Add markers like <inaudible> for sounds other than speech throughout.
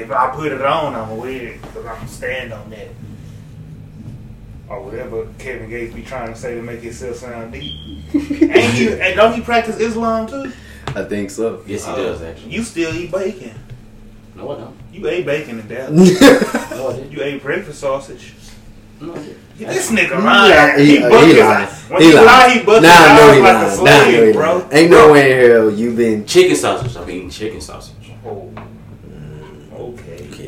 If I put it on, I'm wear it because I'm stand on that. Or whatever Kevin Gates be trying to say to make himself sound deep. <laughs> Ain't he, and don't he practice Islam too? I think so. Yes, he Uh, does actually. You still eat bacon. No, I don't. You ate bacon in Dallas. <laughs> No, I didn't. You ate breakfast sausage. No, I didn't. This nigga Yeah, lying. he- He, he buckets. lying. When He he, lying. lie, he buckets Nah, I know out he like lying. a Nah, I know he slave, lying. bro. Ain't no way in hell you been. Chicken sausage. I've been eating chicken sausage. Oh.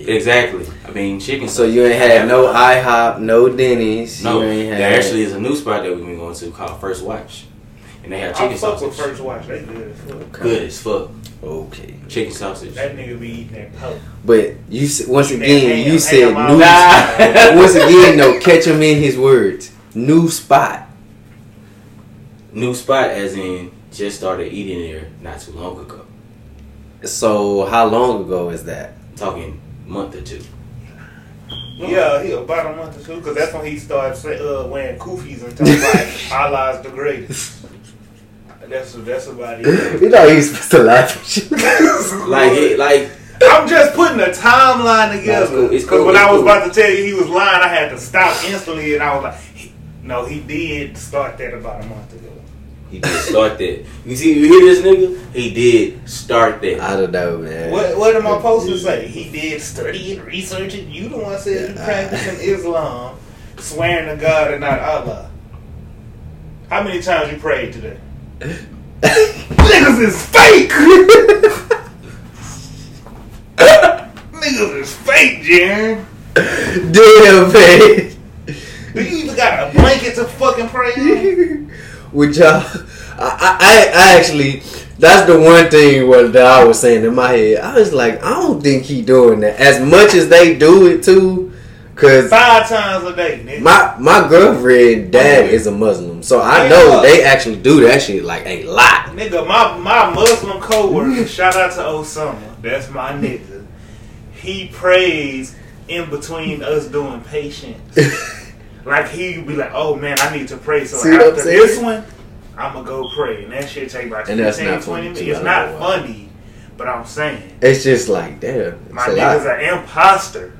Okay. Exactly. I mean, chicken So you ain't had no IHOP, no Denny's. No, you ain't had. there actually is a new spot that we've been going to called First Watch. And they have chicken I chicken fuck sausage. with First Watch. They good as fuck. Good as fuck. Okay, Chicken sausage. That nigga be eating that poke. but you once again ham, you said ham new. the Nah. <laughs> once again, no, catch him in his words. New spot. New spot as in just started eating there not too long ago. So how long ago is that? Talking month or two. Yeah, he about a month or two, because that's when he started uh, wearing kufis and talking like Allah's the greatest. That's that's about it. <laughs> You know he's supposed to laugh. <laughs> Like it, like I'm just putting a timeline together. it's cool, it's Because cool, when it's I was cool. about to tell you he was lying, I had to stop instantly, and I was like, he- "No, he did start that about a month ago." He did start that. You see, you hear this nigga? He did start that. I don't know, man. What what am I supposed to say? He did study and research it. You the one said you Yeah. practicing Islam, swearing to God and not Allah. How many times you prayed today? <laughs> Niggas is fake. Niggas is fake, Jaren. Damn, man. Do you even got a blanket to fucking pray on? <laughs> With y'all, uh, I, I, I actually, that's the one thing what that I was saying in my head. I was like, I don't think he doing that as much as they do it too. Cause Five times a day, nigga. my my girlfriend dad is a Muslim, so I know they actually do that shit like a lot. Nigga, my, my Muslim co-worker, <laughs> shout out to Osama, that's my nigga. He prays in between us doing patients. <laughs> like he be like, oh man, I need to pray. So See what I'm after this one, I'ma go pray. And that shit take about And 15, 20 minutes. too, It's not don't know why. funny, but I'm saying. It's just like damn, My a nigga's lot. an imposter.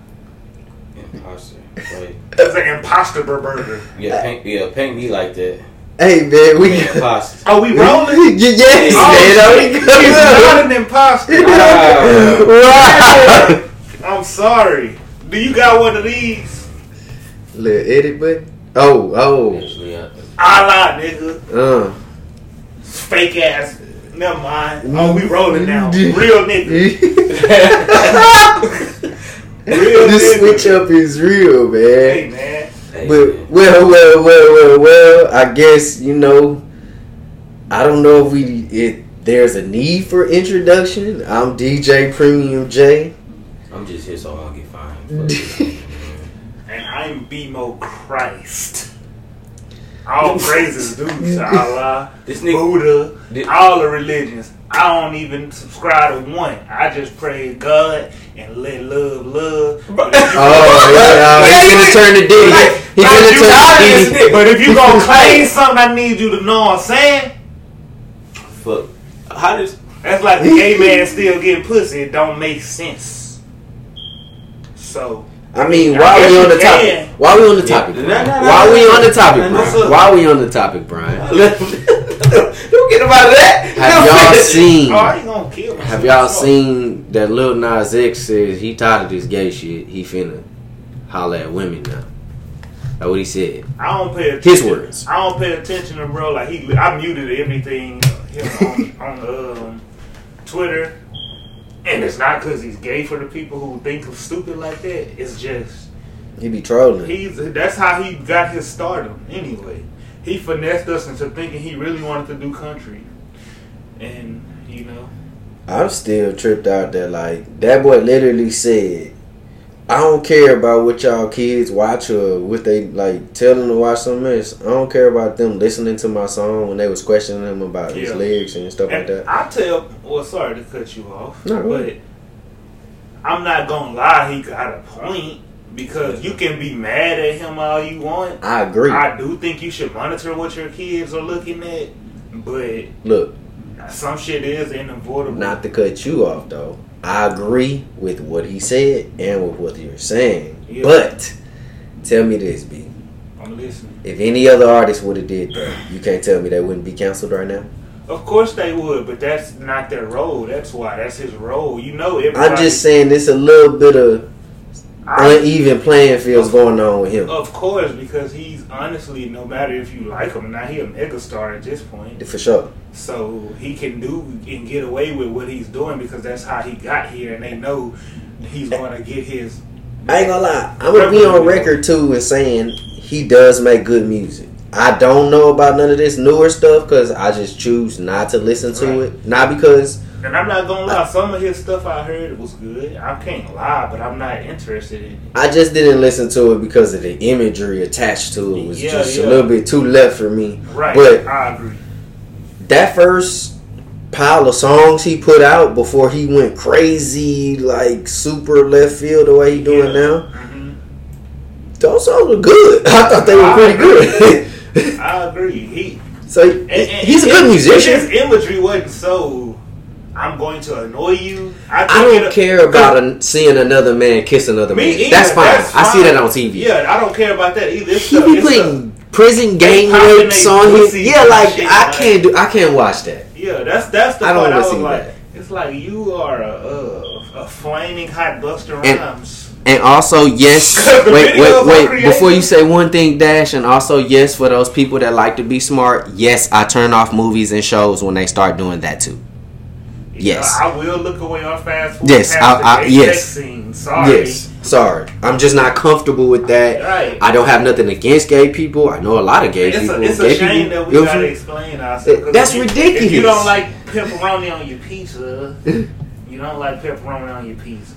Imposter. Like, He's an imposter burger. yeah, paint, yeah, paint me like that. Hey man, we Imposter. Are we rolling? yes, Oh, man. He's not an imposter. <laughs> Wow. <laughs> I'm sorry. Do you got one of these? Little edit but Oh, oh, Actually, I, Allah, nigga. uh. Fake ass. Never mind. Oh, we rolling now. Real nigga. Real this nigga. switch up is real, man. Hey, man. hey, But man. well, well, well, well, well. I guess you know. I don't know if we it there's a need for introduction. I'm DJ Premium J. I'm just here so I won't get fined. <laughs> Fuck it. And I'm BMO Christ. All praises due to Allah, <laughs> This nigga, Buddha, Did- all the religions. I don't even subscribe to one. I just praise God and let love love. But <laughs> Oh yeah, he's gonna turn the Diddy. Like, He's like, gonna turn this the Diddy. But if you gonna <laughs> claim something, I need you to know what I'm saying. fuck. How does That's like the gay man still getting pussy. It don't make sense. So I mean, why guess we on the topic? Why we on the topic? Yeah. Nah, Why we on the topic, Brian? Why we on the topic, Brian? Don't get him out of that. Have y'all seen? oh. Have y'all seen that Lil Nas X says he tired of this gay shit? He finna holler at women now. That's what he said. I don't pay attention. His words. I don't pay attention to bro. Like he, I muted everything uh, on, on um, Twitter, and it's not because he's gay for the people who think of stupid like that. It's just He be trolling. he's that's how he got his stardom. Anyway, he finessed us into thinking he really wanted to do country, and you know, I'm still tripped out that like that boy literally said, "I don't care about what y'all kids watch or what they like tell them to watch some mess. I don't care about them listening to my song when they was questioning him about his Yeah. lyrics and stuff like that." I tell, well, sorry to cut you off, No, but. I'm not gonna lie. He got a point because you can be mad at him all you want. I agree. I do think you should monitor what your kids are looking at, but Look, some shit is inavoidable. not to cut you off though, I agree with what he said and with what you're saying. Yeah. But tell me this, B. I'm listening. If any other artist would have did that, you can't tell me they wouldn't be canceled right now. Of course they would, but that's not their role. That's why. That's his role. You know, everybody. I'm just saying there's a little bit of I- uneven playing fields going on with him. Of course, because he's honestly, no matter if you like him or not, he a megastar at this point. For sure. So he can do and get away with what he's doing because that's how he got here, and they know he's going to get his. I ain't gonna lie. I'm gonna be on record too and saying he does make good music. I don't know about none of this newer stuff because I just choose not to listen to Right. it. Not because And I'm not gonna lie, some of his stuff I heard was good. I can't lie, but I'm not interested in it. I just didn't listen to it because of the imagery attached to it was Yeah, just yeah. a little bit too left for me. Right? But- I agree. That first pile of songs he put out before he went crazy, like super left field the way he doing Yeah. now, hmm those songs were good. <laughs> I thought they were pretty good. <laughs> <laughs> I agree. He so and- and he's a good musician. His imagery wasn't so. I'm going to annoy you. I, I don't it- care about an, seeing another man kiss another Me man. either. That's fine. That's I see that on TV. Yeah, I don't care about that either. It's He stuff- be it's putting prison gang rapes on his. Yeah, like shit, I like- can't do. I can't watch that. Yeah, that's that's the I don't part I was see like. that. It's like you are a a, a flaming hot Busta Rhymes. And also, yes. <laughs> Wait, wait, wait. Before you say one thing, Dash, and also yes for those people that like to be smart. Yes, I turn off movies and shows when they start doing that too. Yes. I will look away on fast food. Yes, I- I- yes. scene. Sorry. Yes. Sorry, I'm just not comfortable with that. Right. I don't have nothing against gay people. I know a lot of gay It's people. a, it's gay a shame people, that we you gotta explain ourselves. That's if you- If ridiculous. <laughs> you don't like pepperoni on your pizza, you don't like pepperoni on your pizza.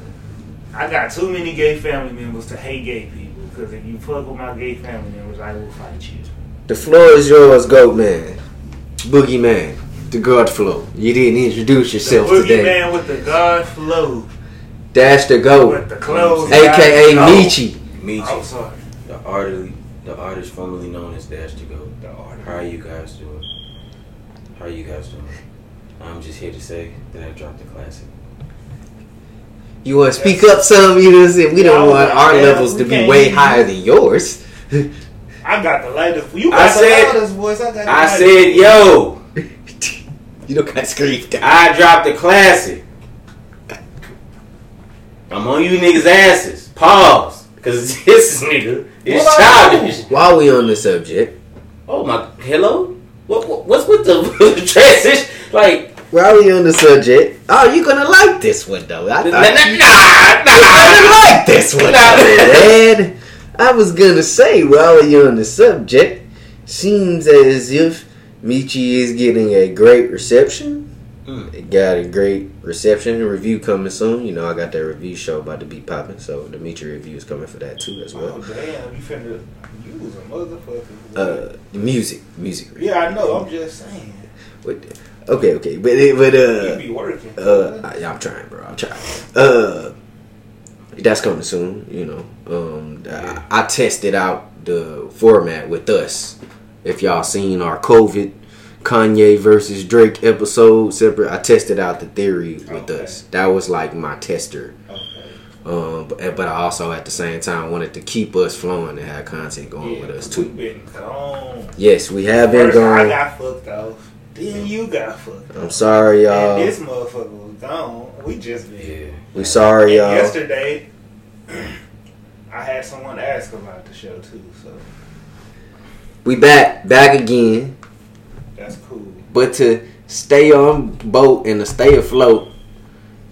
I got too many gay family members to hate gay people because if you fuck with my gay family members, I will fight you. The floor is yours, Goat Man. Boogie Man. The God Flow. You didn't introduce The yourself boogie today. man with the God flow, Dash the with the clothes, AKA got- Michi. Meet Oh, sorry. The artist, the artist formerly known as Dash to Go. The artist. How are you guys doing? How are you guys doing? I'm just here to say that I dropped a classic. You want to speak up some? You know what I'm saying? We Yeah, don't want like, our man, levels to be way hear you. higher than yours. I got the lightest. You I got the said- loudest voice. I got. The I lightest said, yo, <laughs> you don't got screamed. I dropped a classic. I'm on you niggas' asses. Pause. Cause <laughs> this nigga is What? childish. While we on the subject, Oh my, hello? What, what what's with the <laughs> transition? Like, while we on the subject, oh, you're gonna like this one though. I nah, thought nah, you nah, gonna like this one, Nah. man. I was gonna say while we on the subject, seems as if Michi is getting a great reception. Mm. It got a great reception. A review coming soon. You know, I got that review show about to be popping, so the Michi review is coming for that too as Oh well. damn! You finna. You was a motherfucker. Uh, music, music. review. yeah, I know. I'm just saying. What- Okay, okay, but but You uh, be working. uh, I, I'm trying, bro. I'm trying. Uh, that's coming soon. You know, um, I, I tested out the format with us. If y'all seen our COVID Kanye versus Drake episode separate, I tested out the theory with Okay. us. That was like my tester. okay. Um, but, but I also at the same time wanted to keep us flowing and have content going with us too. been gone. Yes, we have been First, I got fucked off. Then you got fucked. I'm sorry, y'all. And this motherfucker was gone. We just been. Yeah. We sorry, And y'all. yesterday, I had someone ask about the show too, so We back, back again. that's cool. But to stay on boat and to stay afloat,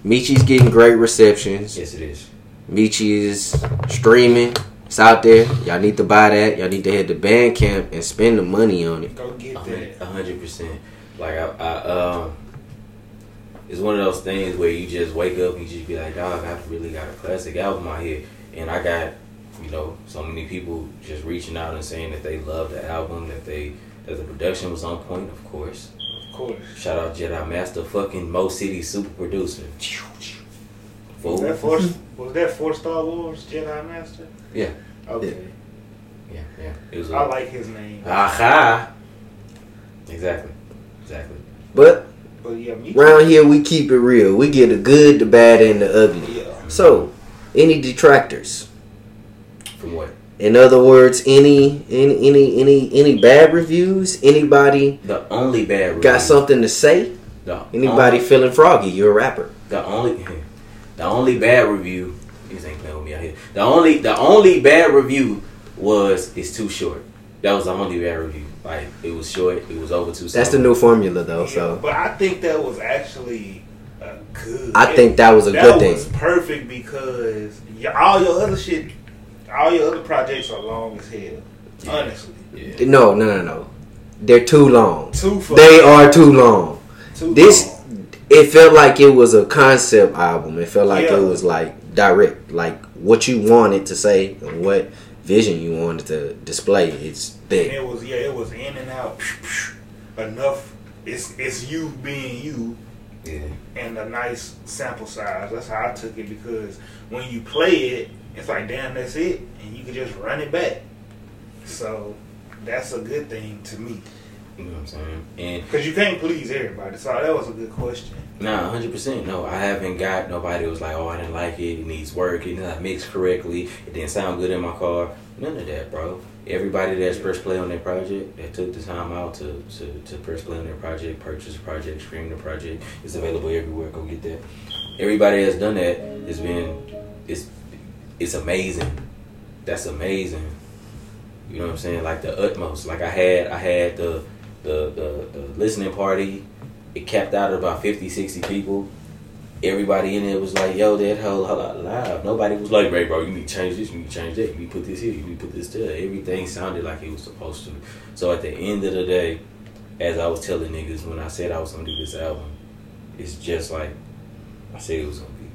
Michi's getting great receptions. Yes, it is. Michi is streaming. It's out there. Y'all need to buy that. Y'all need to head to Bandcamp and spend the money on it. Go get that. a hundred percent. Like I, I, um, it's one of those things where you just wake up and you just be like, dog, I really got a classic album out here, and I got, you know, so many people just reaching out and saying that they love the album, that they, that the production was on point, of course. Of course. Shout out Jedi Master, fucking Mo City super producer. Was that four? was that four Star Wars Jedi Master? Yeah. Okay. Yeah, yeah. It was. I like his name. Aha. Exactly. Exactly. But But yeah, me too. Around here, we keep it real. We get the good, the bad, and the ugly. Yeah. So, any detractors? From what? In other words, any any any any any bad reviews? Anybody The only bad review. got something to say? The Anybody only- feeling froggy? You're a rapper. The only, <laughs> the only bad review. These ain't playing with me out here. The only, the only bad review was it's too short. That was the only bad review. Like it was short. It was over too. That's the new formula, though. Yeah, So but I think that was actually a good. I think that was a that good thing. was perfect because y- all your other shit, all your other projects are long as hell. Yeah. Honestly, Yeah. No, no, no, no. They're too long. too fucking They are too long. too This long. it felt like it was a concept album. It felt like Yeah. it was like direct, like what you wanted to say and what vision you wanted to display. It's And it was yeah, it was in and out enough. It's it's you being you Yeah. and a nice sample size. That's how I took it because when you play it, it's like damn, that's it, and you can just run it back. So that's a good thing to me You know what I'm saying? And because you can't please everybody. So that was a good question. Nah, hundred percent. No, I haven't got nobody was like, oh, I didn't like it. It needs work. It not mixed correctly. It didn't sound good in my car. None of that, bro. Everybody that's press play on their project, that took the time out to, to, to press play on their project, purchase the project, stream the project, it's available everywhere. Go get that. Everybody that's done that has been, it's, it's amazing. That's amazing. You know what I'm saying? Like the utmost. Like I had, I had the, the, the, the listening party it capped out at about 50, 60 people. Everybody in there was like, yo, that whole whole lot live. Nobody was like, hey, bro, you need to change this, you need to change that, you need to put this here, you need to put this there. Everything sounded like it was supposed to. So at the end of the day, as I was telling niggas when I said I was to do this album, it's just like I said it was to be.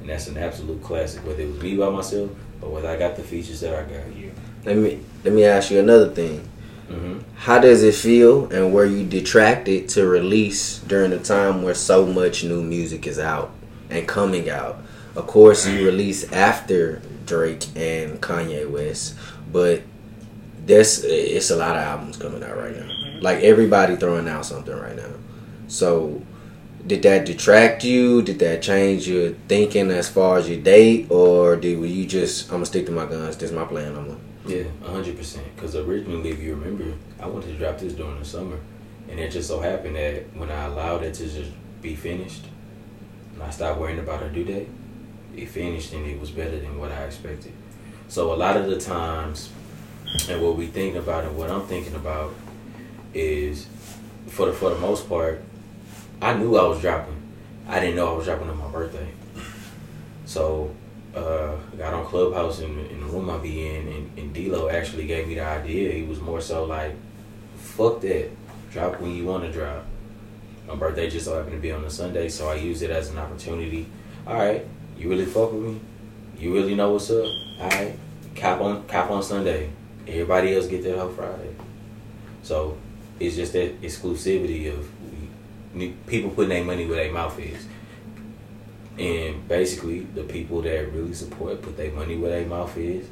And that's an absolute classic, whether it was me by myself or whether I got the features that I got. Yeah. Let me let me ask you another thing. Hmm How does it feel, and were you detracted to release during a time where so much new music is out and coming out? Of course, you release after Drake and Kanye West, but there's it's a lot of albums coming out right now. Like everybody throwing out something right now. So, did that detract you? Did that change your thinking as far as your date, or did were you just I'm gonna stick to my guns? This is my plan. I'm gonna Yeah, hundred percent. Because originally, if you remember, I wanted to drop this during the summer, and it just so happened that when I allowed it to just be finished, and I stopped worrying about a due date, it finished and it was better than what I expected. So a lot of the times, and what we think about and what I'm thinking about is, for the for the most part, I knew I was dropping. I didn't know I was dropping on my birthday. So uh, got on Clubhouse in, in the room I be in, and, and D-Lo actually gave me the idea. He was more so like, fuck that. Drop when you want to drop. My birthday just so happened to be on a Sunday, so I used it as an opportunity. All right, you really fuck with me? You really know what's up? All right, cop on cop on Sunday. Everybody else get that on Friday. So it's just that exclusivity of people putting their money where their mouth is. And basically, the people that really support put their money where their mouth is.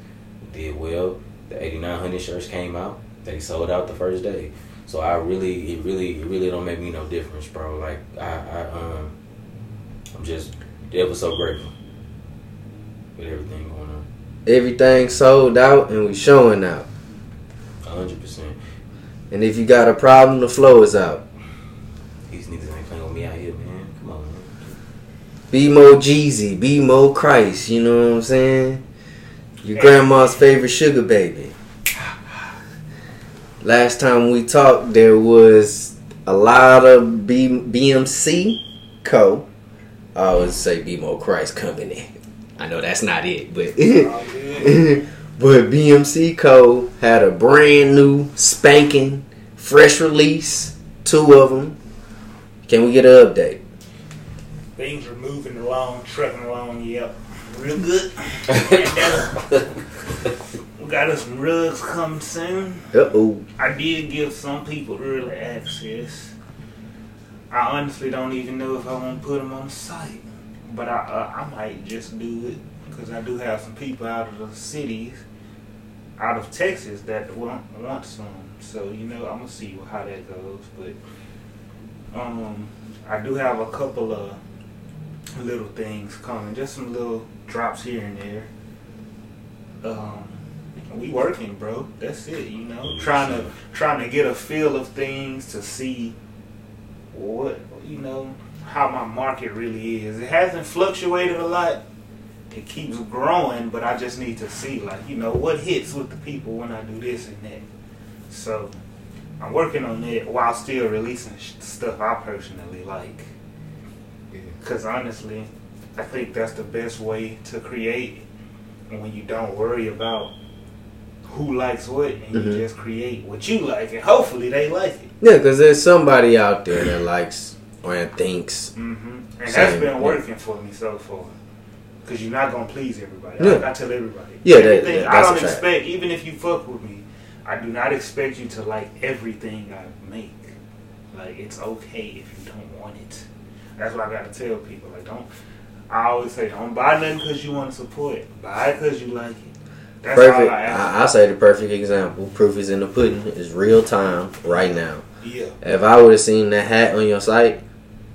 Did well. The 8900 shirts came out. They sold out the first day. So I really, it really, it really don't make me no difference, bro. Like I, I um, I'm just ever so grateful with everything going on. everything sold out and we showing out. A hundred percent. And if you got a problem, the flow is out. These niggas ain't playing with me out here, man. Come on, man. Be more Jeezy, be more Christ, you know what I'm saying? Your grandma's favorite sugar baby. Last time we talked, there was a lot of B- BMC Co. I would say Be More Christ Company. I know that's not it, but <laughs> but BMC Co. had a brand new spanking fresh release, two of them. Can we get an update? Things are moving along, trucking along. Yep, real good. <laughs> We got us some rugs coming soon. Uh oh. I did give some people early access. I honestly don't even know if I want to put them on the site, but I uh, I might just do it because I do have some people out of the cities, out of Texas that want want some. So you know I'm gonna see how that goes. But um, I do have a couple of little things coming, just some little drops here and there. Um, we working, bro. That's it. You know, trying to trying to get a feel of things to see what you know how my market really is. It hasn't fluctuated a lot. It keeps growing, but I just need to see like you know what hits with the people when I do this and that. So I'm working on it while still releasing stuff I personally like. Because honestly, I think that's the best way to create when you don't worry about who likes what and you Mhm. just create what you like and hopefully they like it. Yeah, because there's somebody out there that likes or thinks. hmm And that's been yeah. working for me so far. Because you're not going to please everybody. Yeah. Like I tell everybody. Yeah, that- that- I don't fact. expect, even if you fuck with me, I do not expect you to like everything I make. Like, it's okay if you don't want it. That's what I got to tell people. Like, don't, I always say, don't buy nothing because you want to support it. Buy it because you like it. That's Perfect. I ask. I, I say the perfect example. Proof is in the pudding. Is real time right now. yeah. If I would have seen that hat on your site,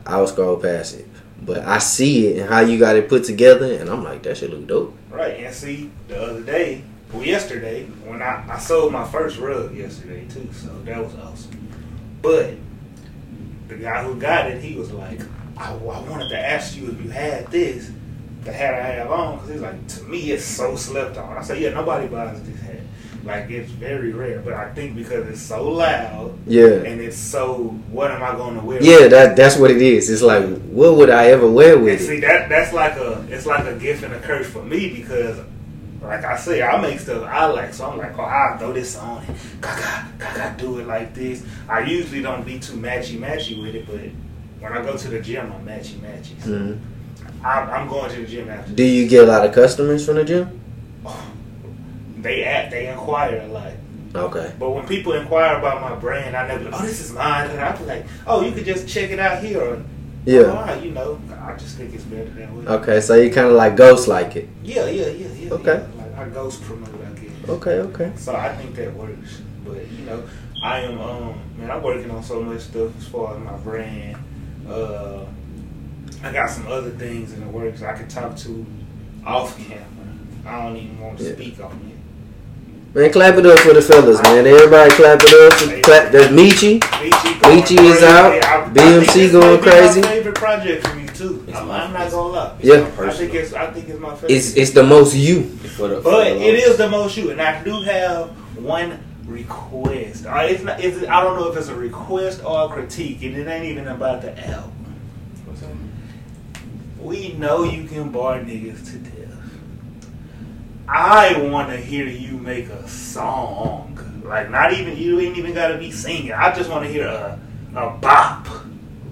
I would scroll past it. But I see it and how you got it put together, and I'm like, that shit look dope. Right, and see, the other day, well, yesterday, when I, I sold my first rug yesterday too, so that was awesome. But the guy who got it, he was like, I, I wanted to ask you if you had this, the hat I have on, because he's like, to me, it's so slept on. I said, yeah, nobody buys this hat. Like, it's very rare, but I think because it's so loud Yeah. and it's so, what am I going to wear? Yeah, that that's what it is. It's like, what would I ever wear And with see it? that that's like a it's like a gift and a curse for me because like I say, I make stuff I like, so I'm like, oh, I'll throw this on and gaga, gaga, do it like this. I usually don't be too matchy matchy with it, but when I go to the gym, I'm matchy matchy. So Mhm. I'm, I'm going to the gym after. Do you get a lot of customers from the gym? <laughs> They act, they inquire a lot. Okay. But when people inquire about my brand, I never, oh, this is mine. And I be like, oh, you could just check it out here. Or, Yeah. "Oh, right, you know, I just think it's better that way. Okay, so you kind of like ghost like it. Yeah, yeah, yeah, yeah. Okay. Yeah. Like I ghost promote, I guess. Okay, okay. So I think that works. But you know, I am um man, I'm working on so much stuff as far as my brand. Uh I got some other things in the works I could talk to off camera. I don't even want to Yeah. speak on it. Man, clap it up for the fellas, man. Everybody clap it up. Clap. There's Michi. Michi, going Michi is out. I- I BMC think going might be crazy. My favorite project for me too. I'm, I'm not gonna lie. Yeah. I think it's I think it's my favorite. It's it's the most you. For the, for But the it is the most you, and I do have one request. Uh, it's not. It's, I don't know if it's a request or a critique, and it ain't even about the album. We know you can bar niggas to death. I want to hear you make a song. Like not even you ain't even gotta be singing. I just want to hear a a bop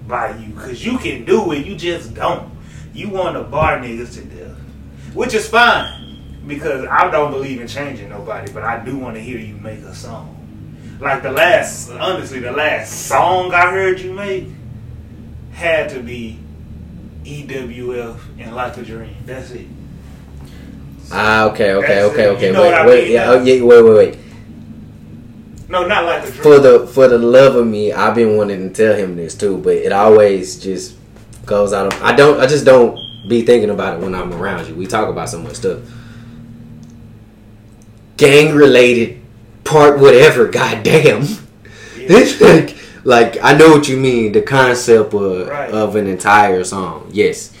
by you, cause you can do it. You just don't. You want to bar niggas to death, which is fine because I don't believe in changing nobody, but I do want to hear you make a song. Like the last, honestly, the last song I heard you make had to be EWF and Like a Dream. That's it. Ah, okay, okay, That's okay, it. okay. You know wait, I wait, yeah, oh, yeah, wait, wait, wait. No, not Like a Dream. For the for the love of me, I've been wanting to tell him this too, but it always just goes out of. I don't. I just don't be thinking about it when I'm around you. We talk about so much stuff. Gang related, part whatever. Goddamn. <laughs> It's like, like I know what you mean. The concept of Right. of an entire song. Yes,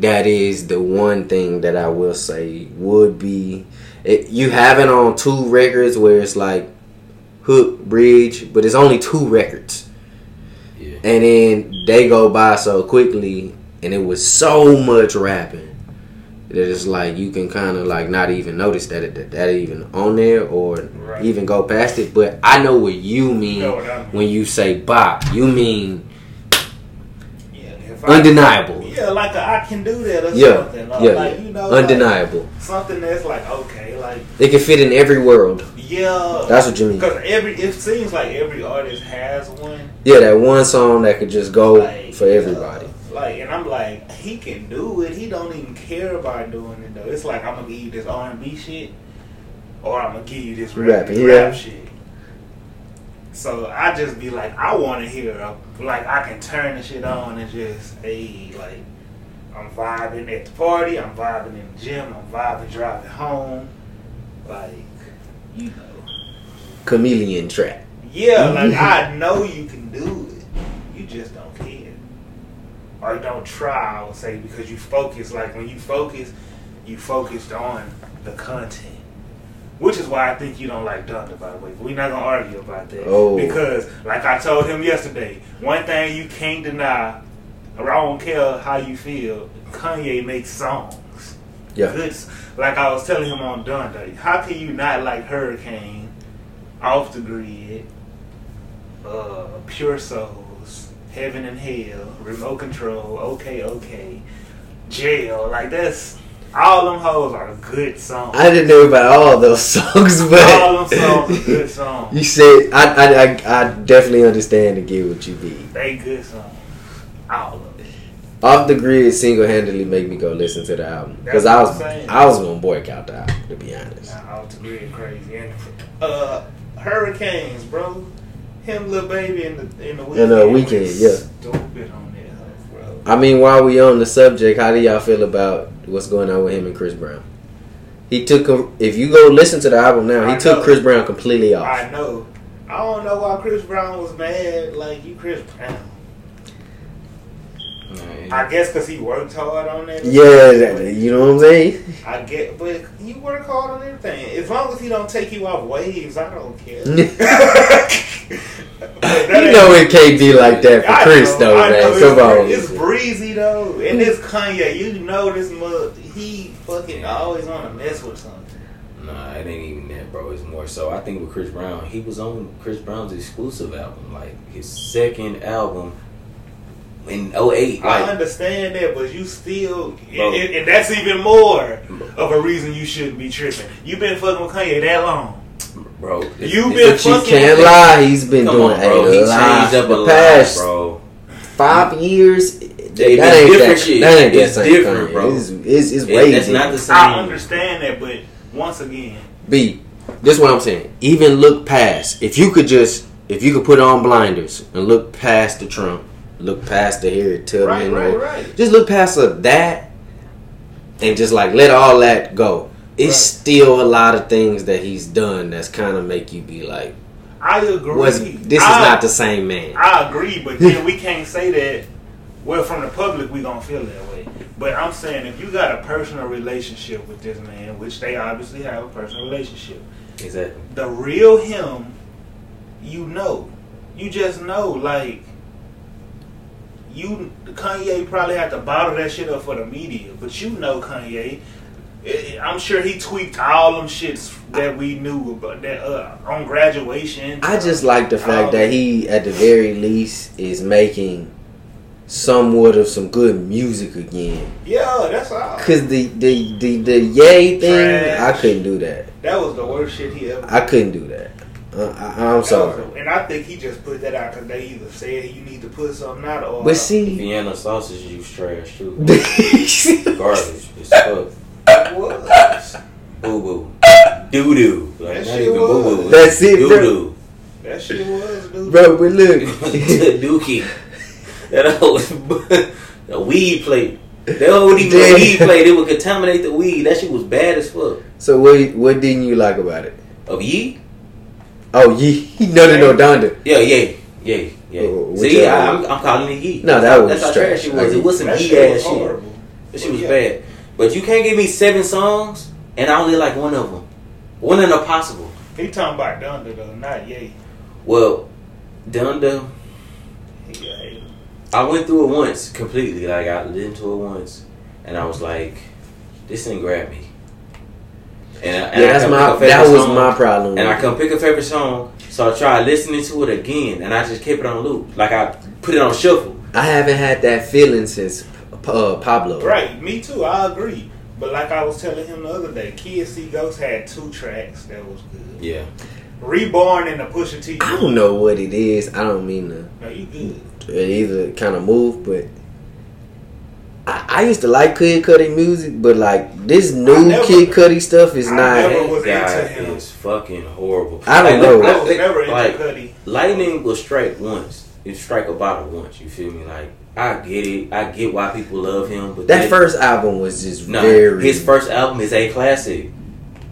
that is the one thing that I will say would be. It, you have it on two records where it's like hook bridge, but it's only two records, Yeah. and then they go by so quickly, and it was so much rapping that it's like you can kind of like not even notice that it, that, that even on there or Right. even go past it. But I know what you mean You know what I mean. when you say bop. You mean Yeah, if I- undeniable. Yeah, like a, I can do that or Yeah, something. Yeah, like, yeah. You know, like, undeniable. something that's like okay, like It can fit in every world. yeah. That's what you mean. Because every it seems like every artist has one. Yeah, that one song that could just go Like, for everybody. Uh, like, and I'm like, he can do it. He don't even care about doing it though. It's like I'm gonna give you this R and B shit, or I'm gonna give you this rap, rap yeah. shit. So I just be like, I want to hear, a, like I can turn the shit on and just, hey, like I'm vibing at the party, I'm vibing in the gym, I'm vibing driving home, like you know, Chameleon trap. yeah, like I know you can do it, you just don't care or don't try. I would say because you focus. Like when you focus, you focused on the content. Which is why I think you don't like Donda, by the way. We're not gonna argue about that. Oh. Because, like I told him yesterday, one thing you can't deny, or I don't care how you feel, Kanye makes songs. Yeah. Good. Like I was telling him on Donda, how can you not like Hurricane, Off the Grid, uh, Pure Souls, Heaven and Hell, Remote Control, Okay, Okay, Jail? Like that's all them hoes are good songs. I didn't know about all those <laughs> songs, but all them songs are good <laughs> songs. you said I, I I I definitely understand and get what you mean. They good songs. All of it. Off the grid single handedly make me go listen to the album because I was. I was gonna boycott the album to be honest. Nah, Off the Grid crazy. And uh, Hurricanes, bro. Him, Lil Baby, in the in the Weeknd. In the Weeknd, was yeah. Stupid on that, bro. I mean, while we on the subject, how do y'all feel about what's going on with him and Chris Brown? He took him. If you go listen to the album now, he I took know. Chris Brown completely off. I know. I don't know why Chris Brown was mad. Like you, Chris Brown. I guess because he worked hard on that. Yeah, that- you know what I'm saying. I get, but you work hard on everything. As long as he don't take you off waves, I don't care. you <laughs> But that ain't- know it can't be like that for I Chris know, though, I man. it's Come bree- on. It's breezy though, and this Kanye, you know this mother, he fucking always want to mess with something. Nah, it ain't even that, bro. It's more so. I think with Chris Brown, he was on Chris Brown's exclusive album, like his second album in 08. I understand that, but you still, and, and that's even more of a reason you shouldn't be tripping. You've been fucking with Kanye that long. bro, this- You this- been But you can't with lie. He's been Come doing on, bro. a He lot. changed up a lot, past bro. five years. They that ain't different that, shit. That ain't that It's same different, Kanye. bro. It's, it's, it's It- way that's not different. the same. I understand that, but once again, B, this is what I'm saying. Even look past. If you could just, if you could put on blinders and look past the Trump, look past the Harriet Tubman, right, right, or- right. just look past of that, and just like let all that go. It's Right. still a lot of things that he's done that's kind of make you be like, I agree. was this is I- not the same man? I agree, but then we can't say that. Well, from the public, we gonna feel that way. But I'm saying if you got a personal relationship with this man, which they obviously have a personal relationship, Exactly. the real him, you know, you just know. Like you, Kanye probably had to bottle that shit up for the media, but you know Kanye. Eh, I'm sure he tweaked all them shits that we knew about that uh, on graduation. I just like the fact that he, at the very least, is making somewhat of some good music again. Yeah, that's all. Cause the the the, the yay thing, Trash. I couldn't do that. That was the worst shit he ever. I couldn't do that. Uh, I, I'm sorry, the- and I think he just put that out because they either said you need to put something out or. but see, Vienna sausage juice trash too. that's <laughs> Garbage. It's <laughs> fuck. it was. Boo boo. Doo doo. Like That not shit even boo boo. That's it, Doo bro. doo. That shit was, dude. bro. But look, <laughs> Dookie. That was a weed plate. That wasn't even Damn. a weed plate. It would contaminate the weed. That shit was bad as fuck. so what? What didn't you like about it? Of ye? Oh, ye no no no Donda. Yeah, yeah, yeah, yeah. Oh, See. I, I'm, I'm calling it ye. No, That's that how- was that's how trash. trash it was. It was some that ye shit ass shit. That shit was yeah. bad. But you can't give me seven songs and I only like one of them. One in a possible. He talking about Donda though, not Ye. Well, Donda, He a hater. I went through it once completely. Like I listened to it once, and I was like, "This didn't grab me." And, and Yeah, that's my favorite that was song, my problem. And I with couldn't pick a favorite song, so I tried listening to it again, and I just kept it on loop. Like I put it on shuffle. I haven't had that feeling since uh, Pablo. Right, me too. I agree. But like I was telling him the other day, Kids See Ghost had two tracks that was good. Yeah. Reborn and the Pusha T. I don't know what it is. I don't mean to. No, you good. it either kind of move, but I, I used to like Kid Cudi music, but like this new never- Kid Cudi stuff is I not. never That was guy into him. is fucking horrible. I don't Like, know. I was look, never into like, Cudi. lightning will strike once. It strike a bottle once. You feel me? Like I get it. I get why people love him. But That then- first album was just no, very. his first album is a classic.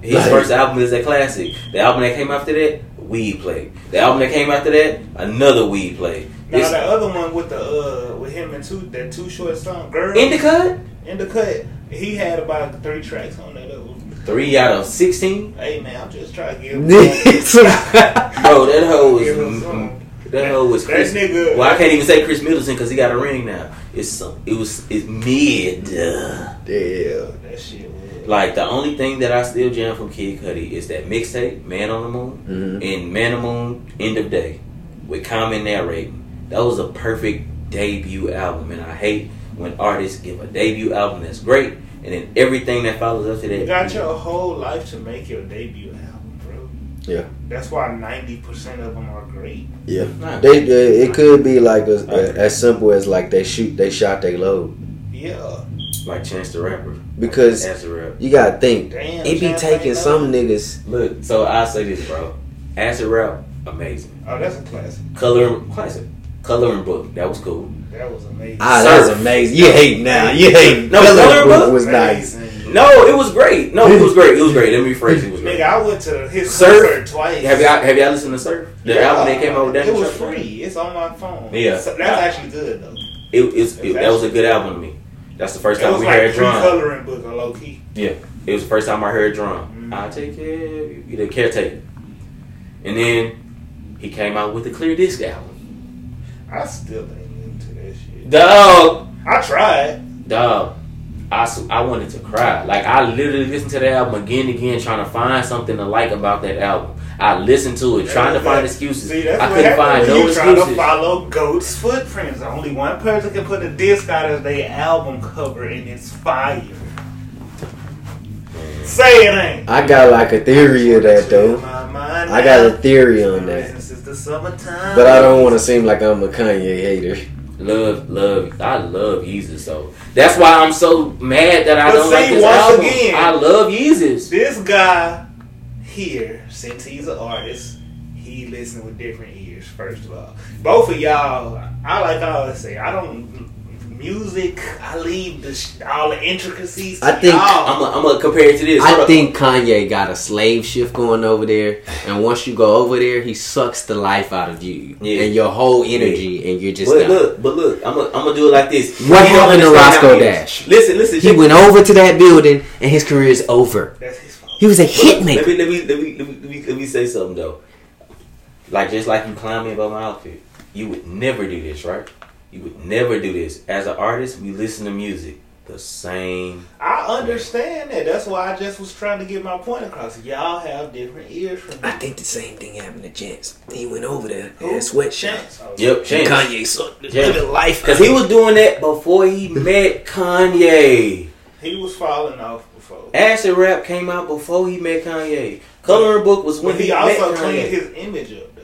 His Like- first album is a classic. The album that came after that, Weed Play. The album that came after that, another Weed Play. Now This the other one with the uh with him and two that two short song girl Indica, in the cut, he had about three tracks on that. album. three out of sixteen. Hey man, I'm just trying to give him <laughs> Bro, that hoe was Give him some. that hoe was That Chris. nigga- Well, I can't even say Khris Middleton because he got a ring now. It's some. It was it's mid. uh, Yeah. that shit. Was. Like the only thing that I still jam from Kid Cudi is that mixtape, Man on the Moon, Mhm. and Man on the Moon, End of Day, with Common narrating. That was a perfect debut album, and I hate when artists give a debut album that's great, and then everything that follows up to that. You got your whole life to make your debut album, bro. Yeah. That's why ninety percent of them are great. Yeah. They, they it could be like a, a- as simple as like they shoot they shot they load Yeah, like Chance the Rapper, because as a you gotta think damn. it be taking some niggas. Look, so I say this, bro. Acid rap, amazing. Oh, that's a classic. Color, classic. Coloring book, that was cool. That was amazing. Ah, that's Surf. amazing. You hate now. You hate. No, Coloring Coloring Book Book? was nice. No, it was great. No, it was great. It was great. Let me rephrase it. It was great. Nigga, I went to his Surf? concert twice. Have y'all have y'all listened to Surf? The Yeah, album that came out with It was Sharp? free. It's on my phone. Yeah. So that's actually good though. It, it's, it, that was a good album to me. That's the first time we like heard drum. pre-coloring book on low key. Yeah, it was the first time I heard drum. Mhm. I take care, you the caretaker. And then he came out with the Clear Disc album. I still ain't into that shit. Dog, I tried. dog. I I wanted to cry. Like I literally listened to the album again and again, trying to find something to like about that album. I listened to it, trying to find excuses. See, that's I couldn't find when no you trying to excuses. follow Goat's footprints. Only one person can put a disc out as their album cover, and it's fire. Say it ain't. I got like a theory of that though. I got a theory on that, Since the summertime. but I don't want to seem like I'm a Kanye hater. Love, love, I love Yeezus. So that's why I'm so mad that I But don't see, like this once album. again- I love Yeezus. This guy here, since he's an artist, he listen with different ears. First of all, both of y'all, I like I always say, I don't music. I leave the sh- all the intricacies. To I think y'all. I'm gonna gonna compare it to this. Hold I up. think Kanye got a slave shift going over there, and once you go over there, he sucks the life out of you Yeah. and your whole energy, and you're just But down. look, but look, I'm gonna I'm gonna do it like this. What You don't happened to Roscoe how it is. Dash? Listen, listen. He check went over to that building, and his career is over. That's his fault. He was a Let hit me, maker. let me let me let me let me, let me say something though. Like just like you clown me about my outfit, you would never do this, right? You would never do this. As an artist, we listen to music the same. I understand that. That's why I just was trying to get my point across. Y'all have different ears from me. I think the same thing happened to Chance. He went over there Who? and sweatshop. Chance. Oh, Yep, And Chance. Kanye sucked the living life. Cause he was doing that before he met Kanye. He was falling off before. Acid Rap came out before he met Kanye. Coloring Book was when But he he, also met cleaned Kanye. his image up. Though.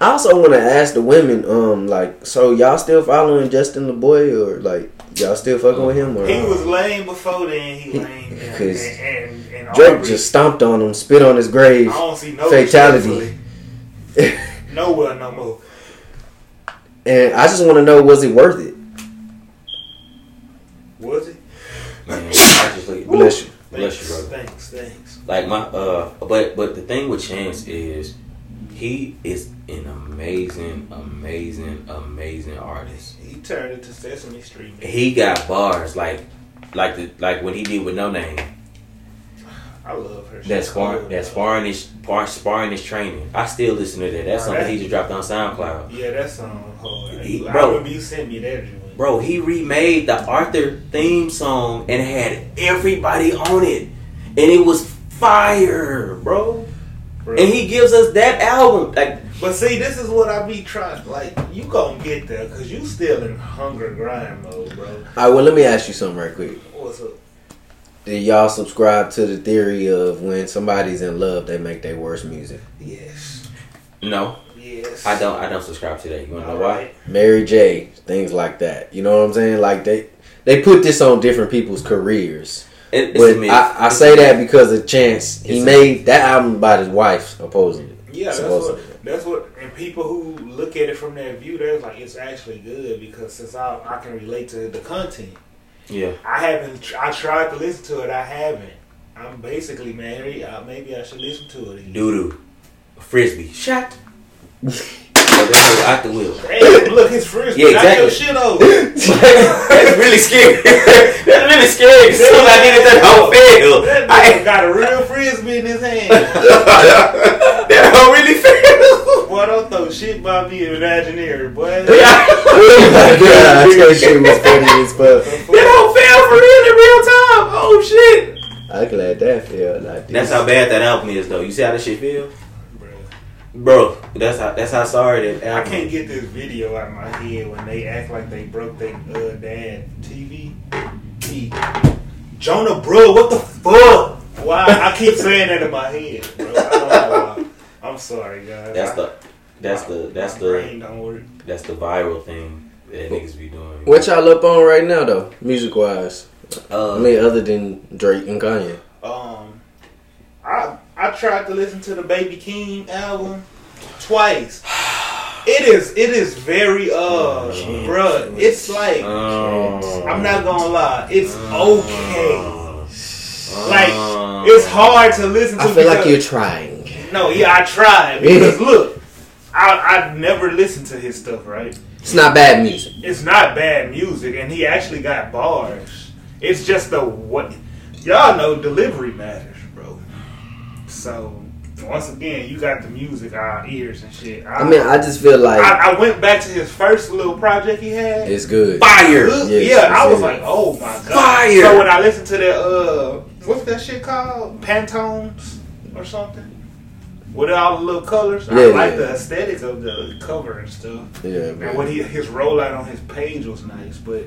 I also want to ask the women, um, like, so y'all still following Justin the Boy, or like y'all still fucking with him? Or He was lame before then. He lame. Cause and, and, and Drake Aubrey, just stomped on him, spit on his grave. I don't see no fatality. <laughs> Nowhere no more. And I just want to know, was it worth it? Was it? Man, <laughs> I just like, Bless you. Bless you, brother. Thanks, thanks. Like my uh, but but the thing with Chance is he is an amazing, amazing, amazing artist. He turned it to Sesame Street. man. He got bars like like the like what he did with Noname. <sighs> I love her. That She's sparring cold, that though. sparring is par- sparring is training. I still listen to that. That's Oh, something he just dropped on SoundCloud. Yeah, that song hard. He- I bro. remember you sent me that. Bro, he remade the Arthur theme song and had everybody on it. And it was fire, bro. Bro. And he gives us that album. Like But see, this is what I be trying. Like, you gonna get there because you still in hunger grind mode, bro. All right, well, let me ask you something right quick. What's up? Did y'all subscribe to the theory of when somebody's in love, they make their worst music? Yes. no, Yes. I don't I don't subscribe to that. You wanna know All why? Mary J, things like that. You know what I'm saying? Like they they put this on different people's careers. It, it's a But myth. I, I It's say a that because of Chance. He It's a- made that album by his wife, supposedly. Yeah, that's what. That's what. And and people who look at it from that view, they're like, it's actually good because since I I can relate to the content. Yeah. I haven't. I tried to listen to it. I haven't. I'm basically married. Uh, maybe I should listen to it. Again. Doo doo. Frisbee. Shot. <laughs> they go out the wheel. Hey, look, his frisbee. Yeah, Knock your exactly. shit over. <laughs> That's really scary. <laughs> That's really scary. As soon as I get it, that don't fail. That I, nigga got a real frisbee in his hand. <laughs> that don't really fail. Boy, don't throw shit by me imaginary, boy. Oh my god, that shit was funny as fuck. That don't fail for real in real time. Oh shit. I glad that felt like this. That's how bad that album is, though. You see how that shit feel, Bruh. Bro? That's how. That's how sorry that I can't get this video out of my head when they act like they broke their uh, dad TV. He, Jonah, bro, what the fuck? Why? I keep saying that in my head, bro. I don't know why. I'm sorry, guys. That's the. That's the. That's the. brain. That's the viral thing that niggas be doing. What y'all up on right now though, music wise? Uh, I mean, other than Drake and Kanye. Um, I I tried to listen to the Baby Keem album twice. It is it is very uh, bruh. It's like Oh. I'm not gonna lie, it's okay. Oh. Like it's hard to listen to. I feel like you're trying. No, yeah, I tried <laughs> because look, I I never listened to his stuff. Right, It's not bad music. it's not bad music, and he actually got bars. It's just the what y'all know delivery matters, bro. So once again, you got the music, our ears and shit. I, I mean, I just feel like I, I went back to his first little project he had. it's good. Fire. Good. Yes, yeah, I was like, oh my god. Fire. So when I listened to that, uh, what's that shit called? Pantones or something? With all the little colors. I Yeah, like yeah. the aesthetic of the cover and stuff. Yeah, man. And what he his rollout on his page was nice, but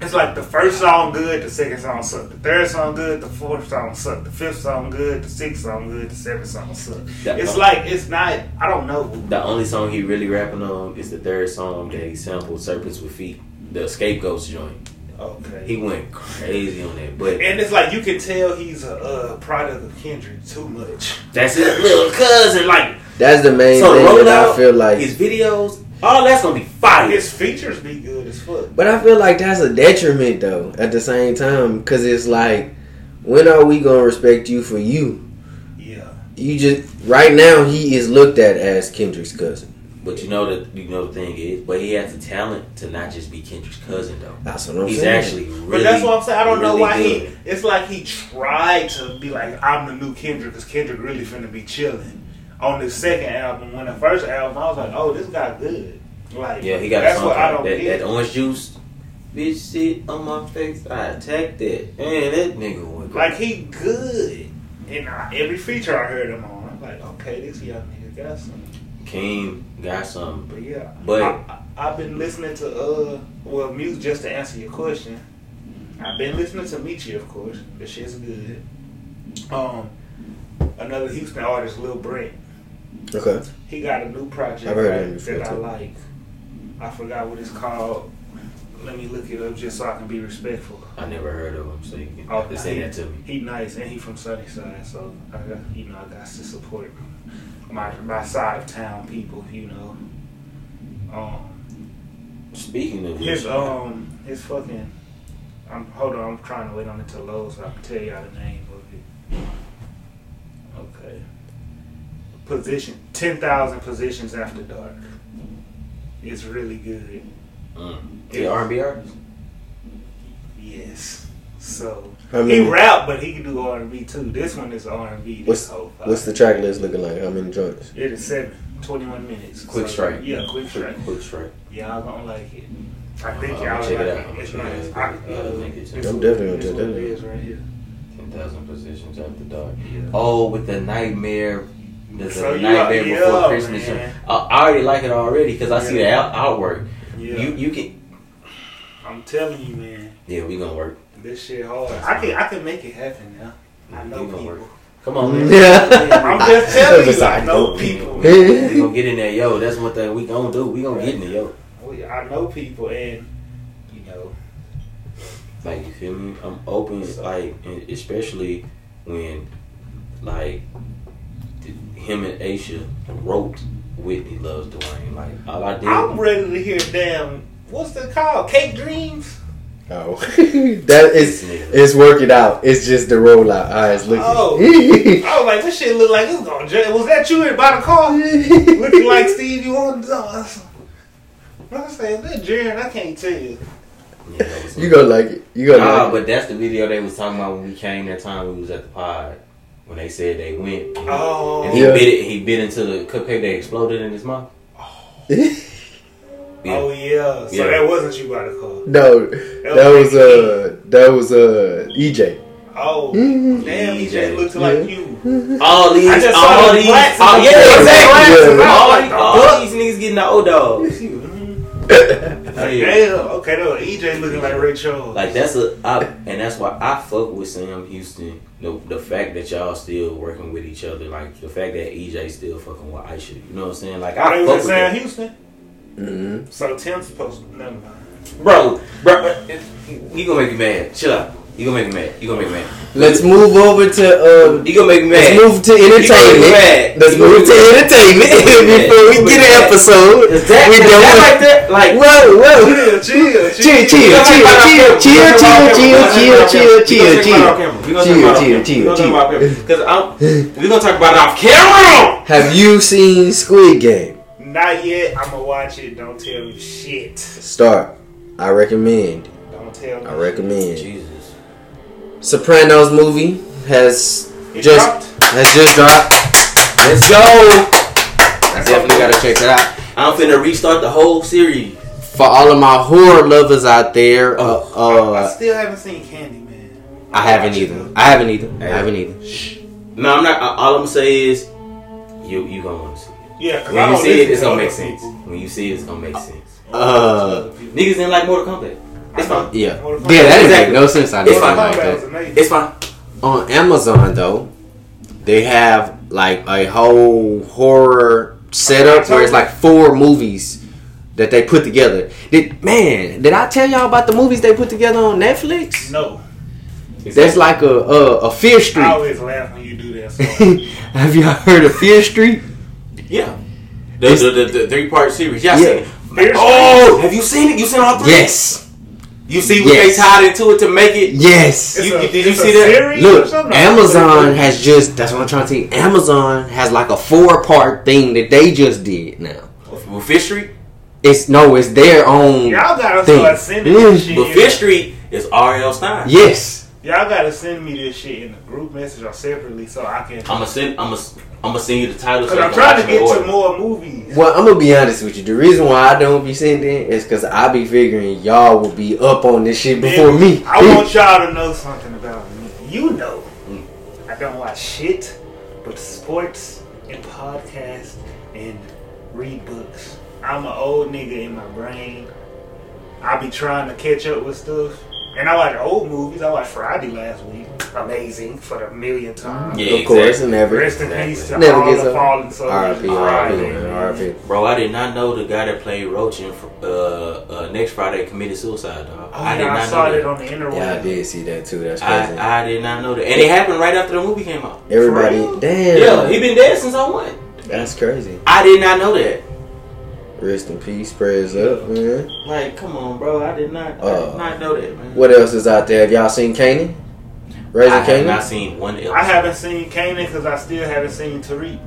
it's like the first song good, the second song sucked, the third song good, the fourth song sucked, the fifth song good, the sixth song good, the seventh song sucked. That- It's like it's not. I don't know. The only song he really rapping on is the third song that he sampled "Serpents with Feet," the Scapegoats joint. Okay. He went crazy on that, but and it's like you can tell he's a uh, product of Kendrick too much. that's his little cousin. Like That's the main so, thing that I feel like. his videos, all that's gonna be fire. His features be good as fuck. But I feel like that's a detriment though. At the same time, because it's like, when are we gonna respect you for you? Yeah. You just right now he is looked at as Kendrick's cousin. But you know that you know the thing is, but he has the talent to not just be Kendrick's cousin though. That's what I'm He's saying. actually really. But that's what I'm saying. I don't know why good. he. It's like he tried to be like, I'm the new Kendrick, because Kendrick really finna be chilling. On the second album, when the first album, I was like, oh, this guy good. Like, Yeah, he got a that's song what I don't that, get. that orange juice. Bitch, sit on my face. I attacked it. Man, that nigga went Like he good, and I, every feature I heard him on, I'm like, okay, this young nigga got something. Keem got something. But yeah, But- I, I, I've been listening to uh, well, music just to answer your question. I've been listening to Michi, of course. The shit's good. Um, another Houston artist, Lil Brent. Okay. He got a new project I've heard right, him before, that I like. I forgot what it's called. Let me look it up just so I can be respectful. I never heard of him, so you can Oh, just say he, that to me. He nice and he from Sunnyside, so I got you know I got to support my my side of town people. You know, um, Speaking of his which, um his fucking. I'm hold on. I'm trying to wait on it to load so I can tell y'all the name of it. Okay. Position ten thousand positions after dark. It's really good. mm, the R&B artist. Yes. So How he rap, but he can do R and B too. This one is R and B. What's- This whole five. What's the track list looking like? How many joints? It is seven. 21 minutes. Quick So, strike. Yeah, quick strike. Quick, quick strike. Y'all gonna like it. I think I'ma y'all check like it out. it. I'ma It's check nice. I, uh, I think it's- this I'm definitely gonna what check that out. right here. Ten thousand positions after dark. Yeah. Oh, with the nightmare. The, So the you nightmare before yeah, Christmas. Oh, man. I, I already like it already because I see the Yeah. out, outwork. Yeah. You you can. I'm telling you, man. Yeah, we gonna work. This shit hard. I can I can make it happen now. I know gonna people. work. Come on, man. Yeah. <laughs> I'm just telling you, I Besides, know no. <laughs> people. <laughs> we gonna get in there, yo. That's one thing we gonna do. We gonna get in there, yo. I know people, and you know, Like you feel me? I'm open, like especially when like th- him and Aisha wrote Whitney loves Dwayne. Like all I did. I'm ready to hear damn. What's it called? Cake Dreams. Oh, <laughs> that is it's working out. It's just the rollout. Eyes looking. Oh. <laughs> I was like, this shit look like it's going. to Was that you in by the car? <laughs> Looking like Stevie Wonder. I say, is that Jaren? I can't tell you. Yeah, that you gonna like it. You gonna Nah, like it. but that's the video they was talking about when we came that time we was at the pod. When they said they went. And, Oh. and he Yeah. bit it he bit into the cupcake that exploded in his mouth. <laughs> Yeah. Oh yeah. So Yeah. that wasn't you by the car. no, that was uh, that was uh, EJ. Oh, <laughs> Mhm. damn, he EJ. looks Yeah. like you. <laughs> All these, I just saw all the these, blacks oh, yeah, exactly. blacks and All, these- all these niggas getting the old dogs. Damn. Okay, was EJ looking like Ray Charles. Like that's a, I, and that's why I fuck with Sam Houston. The, the fact that y'all still working with each other, like the fact that EJ still fucking with Aisha. You know what I'm saying? Like Oh, I they fuck was with Sam that. Houston. hmm So Tim's supposed to. Never mind. bro, bro. uh, You gonna make me mad? Chill out. You gonna make me mad? You gonna make me mad? Let's move over to uh, You gonna make me mad. let's move to You gonna make me entertainment. mad? Let's You gonna move make to me mad? entertainment You gonna make me before we mad? get an episode. Is that, we is don't that want- right there? Like Whoa, whoa. Chill, chill, Chill, chill, chill, chill, chill, chill, chill, chill, chill, chill, chill, chill, chill. Because we're gonna talk about it off camera. Have you seen Squid Game? Not yet. I'm gonna watch it. Don't tell me shit. Start. I recommend. Don't tell me. I recommend. Jesus. Sopranos movie has It just dropped? has just dropped. Let's go. I definitely gotta check that out. I'm finna restart the whole series. For all of my horror lovers out there, uh, I uh, still haven't seen Candyman. I haven't either. I haven't either. I haven't either. No, I'm not. All I'm gonna say is, you you gonna want to see it. Yeah, 'cause I When you see it, it's gonna make sense. When you see it, it's gonna make sense. Uh, Niggas didn't like Mortal Kombat. It's fine. Yeah, yeah, Mortal that didn't make Exactly. no sense. I know It's fine. like that. It's fine. On Amazon though, they have like a whole horror setup where it's like four movies that they put together. Did man? Did I tell y'all about the movies they put together on Netflix? No, That's like a a, a Fear Street. I always laugh when you do that. So. <laughs> have y'all heard of Fear Street? Yeah. The the, the, the three part series. Yeah, I Yeah. seen it. Fear Oh, have you seen it? You seen all three? Yes, You see what Yes. they tied into it to make it? yes. You- a- did you see that? Look. Amazon has just that's what I'm trying to tell you. Amazon has like a four part thing that they just did now. With Fear Street? It's no, it's their own Y'all gotta thing. start sending Mm. this shit. But Fear Street is R.L. Stine. Yes. Y'all gotta send me this shit in a group message or separately so I can. I'm gonna send. I'm gonna. I'm gonna send you the title. Cause so I'm you can trying to get to more movies. Well, I'm gonna be honest with you. The reason why I don't be sending is because I be figuring y'all will be up on this shit before Man, me. I want y'all to know something about me. You know, mm. I don't watch shit but sports and podcasts and read books. I'm an old nigga in my brain. I be trying to catch up with stuff. And I watch old movies. I watched Friday last week. Amazing for the millionth time. Yeah, of course, exactly. never. Rest in peace to Never all the fallen soldiers. R.I.P. Friday, R.I.P. man. R.I.P. Bro, I did not know the guy that played Roach in uh, uh, next Friday committed suicide, dog. Oh, I did yeah, I not saw know it that. on the interweb. Yeah, I did see that too. That's crazy. I, I did not know that, and it happened right after the movie came out. Everybody, damn. Yeah, he been dead since I won. that's crazy. I did not know that. Rest in peace. Prayers up, man. Like, come on, bro. I did not. I Uh, did not know that, man. What else is out there? Have y'all seen Kanan? Raising I have Kanan? not seen one episode. I haven't seen Kanan because I still haven't seen Tariq.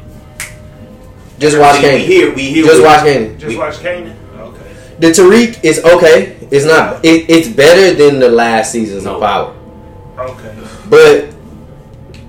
Just watch See, We Kanan. here. We here. Just with- watch Kanan. Just We- watch Kanan. Okay. The Tariq is okay. It's not. It, it's better than the last seasons No. of Power, Okay. but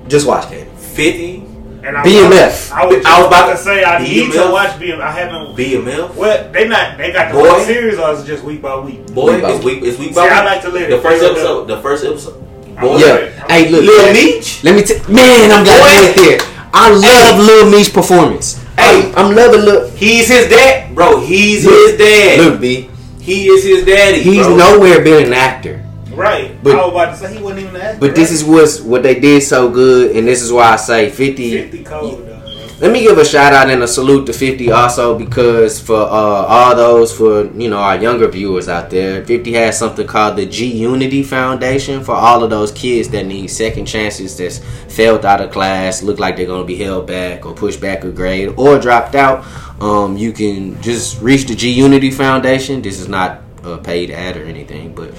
just watch Kanan. Fifty And I BMF. I was, just I was about to say I need to BMF. watch BMF. I haven't. BMF. What they not? They got the Boy. whole series or is it just week by week? Boy, Week by it's week. It's week See, by I week. like to let The it first build episode. The first episode. Boy, Yeah. Hey, look. Lil man, Meech. Let me tell. Man, I'm glad Boy. you went there. I love Lil Meech's performance. Hey. I'm, I'm loving Lil. He's his dad, bro. He's Look, his dad. Look, B. He is his daddy. He's bro. nowhere been an actor. Right. But- I was about to say he wasn't even that. But this is what's what they did so good, and this is why I say 50. fifty code though. let me give a shout out and a salute to 50 also because for uh, all those for you know our younger viewers out there 50 has something called the G-Unity foundation for all of those kids that need second chances that's failed out of class look like they're going to be held back or pushed back a grade or dropped out um, you can just reach the G-Unity foundation this is not a paid ad or anything but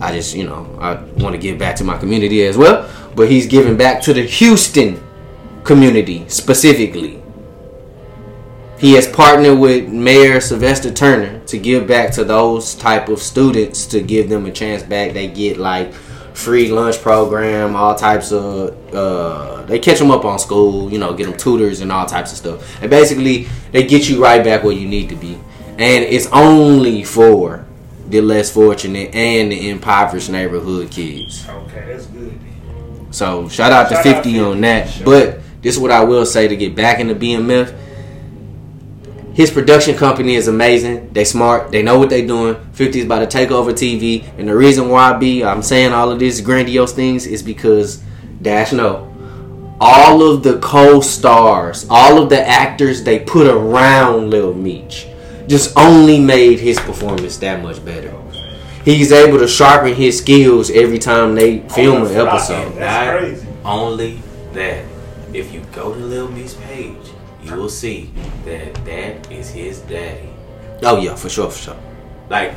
i just you know i want to give back to my community as well but he's giving back to the houston community specifically. He has partnered with Mayor Sylvester Turner to give back to those type of students to give them a chance back. They get like free lunch program, all types of. Uh, they catch them up on school, you know, get them tutors and all types of stuff. And basically, they get you right back where you need to be. And it's only for the less fortunate and the impoverished neighborhood kids. Okay, that's good. So shout out to Shout out 50 50, on that. sure. But this is what I will say to get back into BMF. His production company is amazing. They smart. They know what they doing. 50 is about to take over TV. And the reason why I be I'm saying all of these grandiose things is because Dash know all of the co-stars, all of the actors they put around Lil Meech just only made his performance that much better. He's able to sharpen his skills every time they film an episode. That's Not crazy. Only that, if you go to Lil Me's page, you will see that that is his daddy. Oh yeah, for sure, for sure. Like,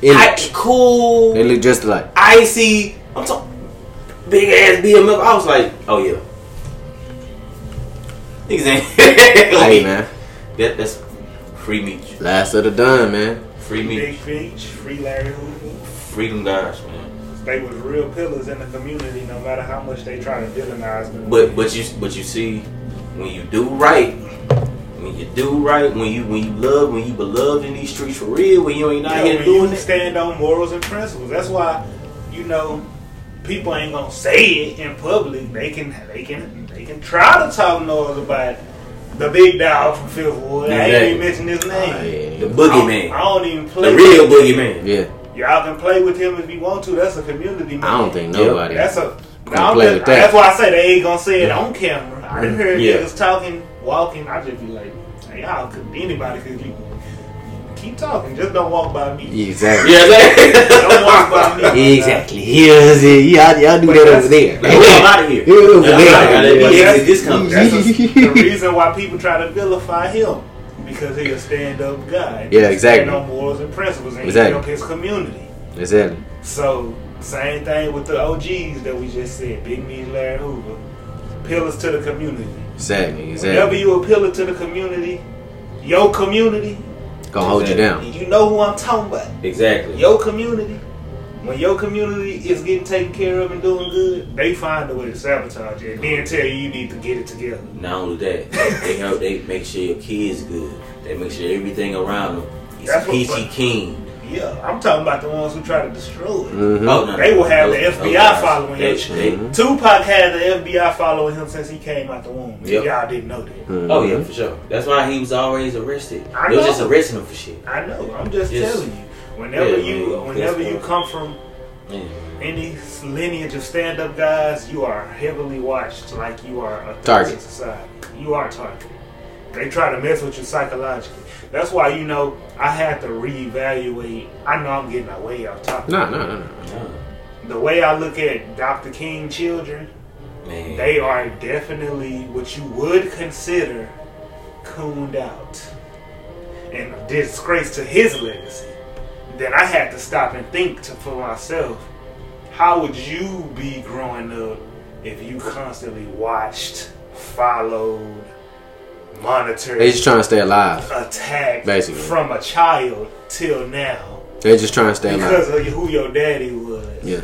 It- I, cool, They look just like icy. I'm talking big ass BMF. I was like, oh yeah. Niggas ain't. <laughs> hey man, That, that's free Meech. last of the done, man. Free Big Meech. Beach, free Larry Hoover. Freedom guys, man. They was real pillars in the community, no matter how much they try to villainize them. But but you but you see, when you do right, when you do right, when you when you love, when you beloved in these streets for real, when you ain't out Yeah, here doing it. stand on morals and principles. That's why, you know, people ain't gonna say it in public. They can they can they can try to talk noise about the big dog from Fifth Ward. I ain't Exactly. even mention his name. Oh, the I boogeyman, don't, I don't even play the real with him. boogeyman. Yeah, Y'all can play with him if you want to. That's a community man. I don't think Yep. nobody. That's a. Gonna I'm play just- with that. That's why I say they ain't gonna say it on camera. I done heard Yeah. niggas talking, walking. I just be like, hey, y'all could anybody could you keep talking. Just don't walk by me. exactly. Yeah, <laughs> Don't walk by me. my guy. Exactly. Here's it. Y'all, y'all do But that over there. Like, I'm out of here. Yeah, over there. I Yeah. exit That's- this company. That's <laughs> a, the reason why people try to vilify him because he's a stand up guy. Yeah, exactly. Stand on morals and principles and Exactly. he help his community. Exactly. So same thing with the OGs that we just said. Big Me, Larry Hoover, pillars to the community. Exactly. Whenever Exactly. you a pillar to the community, your community, Gonna hold you down. you know who I'm talking about. Exactly. Your community. When your community is getting taken care of and doing good, they find a way to sabotage it and then tell you you need to get it together. Not only that, they help. They make sure your kids good. They make sure everything around them is peachy keen. Yeah, I'm talking about the ones who try to destroy it. Mhm. Oh, no, They will have those- the FBI following they- him. they- Mhm. Tupac had the FBI following him since he came out the womb. Yep. Y'all didn't know that. Mhm. Oh yeah, for sure. That's why he was always arrested. I They was know. just arresting him for shit. I know. I'm just Yes. telling you. Whenever Yeah, you, man, whenever you come from Yeah. any lineage of stand-up guys, you are heavily watched like you are a Target. society. You are target. They try to mess with you psychologically. That's why you know I had to reevaluate. I know I'm getting way off topic. No, no, no, no. No, The way I look at Dr. King children, man. they are definitely what you would consider cooned out and a disgrace to his legacy. Then I had to stop and think to, for myself, how would you be growing up if you constantly watched, followed, monitored, They just trying to stay alive. attacked Basically. from a child till now They just trying to stay because alive. of who your daddy was? Yeah.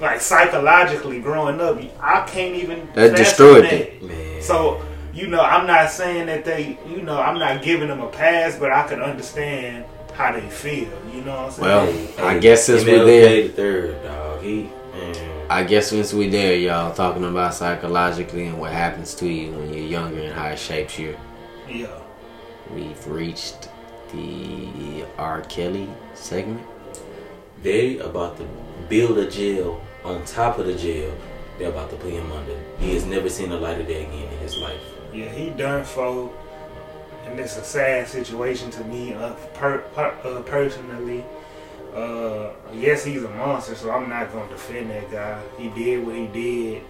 Like psychologically growing up, I can't even. That destroyed that. it. Man. So, you know, I'm not saying that they, you know, I'm not giving them a pass, but I can understand how they feel. You know what I'm saying? Well, hey, I guess since we're MLK there- the third dog. He, man. I guess since we there, y'all talking about psychologically and what happens to you when you're younger and how it shapes you. yeah. We've reached the R. Kelly segment. They about to build a jail on top of the jail. They're about to put him under. He has never seen the light of day again in his life. Yeah, he done for, and it's a sad situation to me uh, per, per, uh, personally. Uh, yes, he's a monster, so I'm not gonna defend that guy. He did what he did.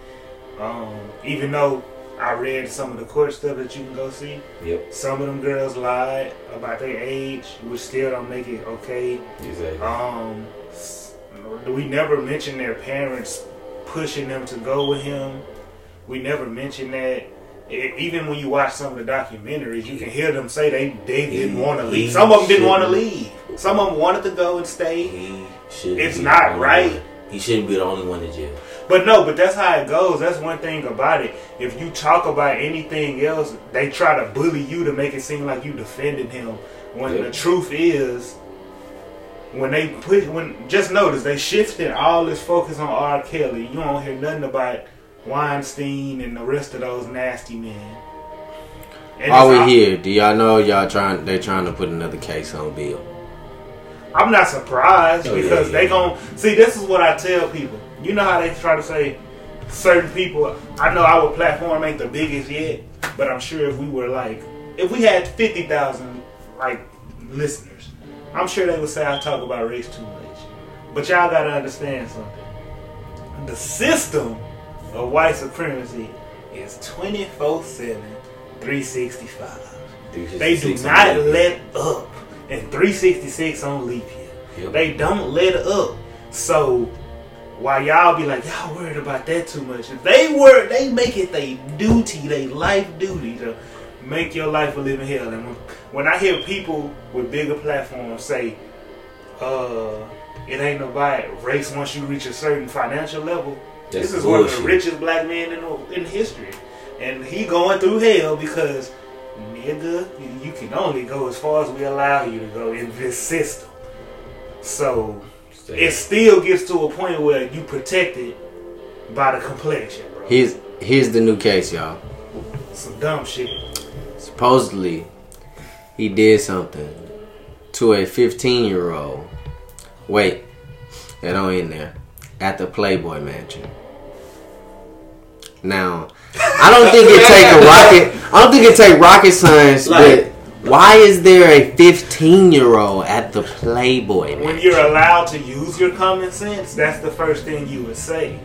Um, even though I read some of the court stuff that you can go see, Yep. some of them girls lied about their age, which still don't make it okay. Exactly. Um, we never mentioned their parents pushing them to go with him. We never mentioned that. E- even when you watch some of the documentaries, you can hear them say they, they didn't want to leave. Some of them didn't want to leave. Some of them wanted to go and stay. he should. It's not right. one. He shouldn't be the only one in jail. But no, but that's how it goes. That's one thing about it. If you talk about anything else, they try to bully you to make it seem like you defending him. When Yeah. the truth is, when they put when just notice they shifted all this focus on R. Kelly. You don't hear nothing about Weinstein and the rest of those nasty men. And While we all- here, do y'all know y'all trying? They trying to put another case on Bill. I'm not surprised Oh, because yeah. they gon' see. This is what I tell people. You know how they try to say certain people. I know our platform ain't the biggest yet, but I'm sure if we were like, if we had fifty thousand like listeners, I'm sure they would say I talk about race too much. But y'all gotta understand something. The system of white supremacy is 24 7, 365. They do not let up. And 366 on leap year. Yep. They don't let up. So while y'all be like, y'all worried about that too much, if they were, they make it their duty, their life duty to make your life a living hell. And when, I hear people with bigger platforms say, uh, it ain't about race once you reach a certain financial level, That's this is one of the richest black men in, in history. And he going through hell because, nigga, you can only go as far as we allow you to go in this system. So it still gets to a point where you protected by the complexion, bro. Here's here's the new case, y'all. Some dumb shit. Supposedly, he did something to a 15 year old. Wait, that don't end there. At the Playboy Mansion. Now, I don't think it take a rocket. I don't think it take rocket science, Like- but why is there a 15 year old at the Playboy When Mansion? you're allowed to use your common sense, that's the first thing you would say.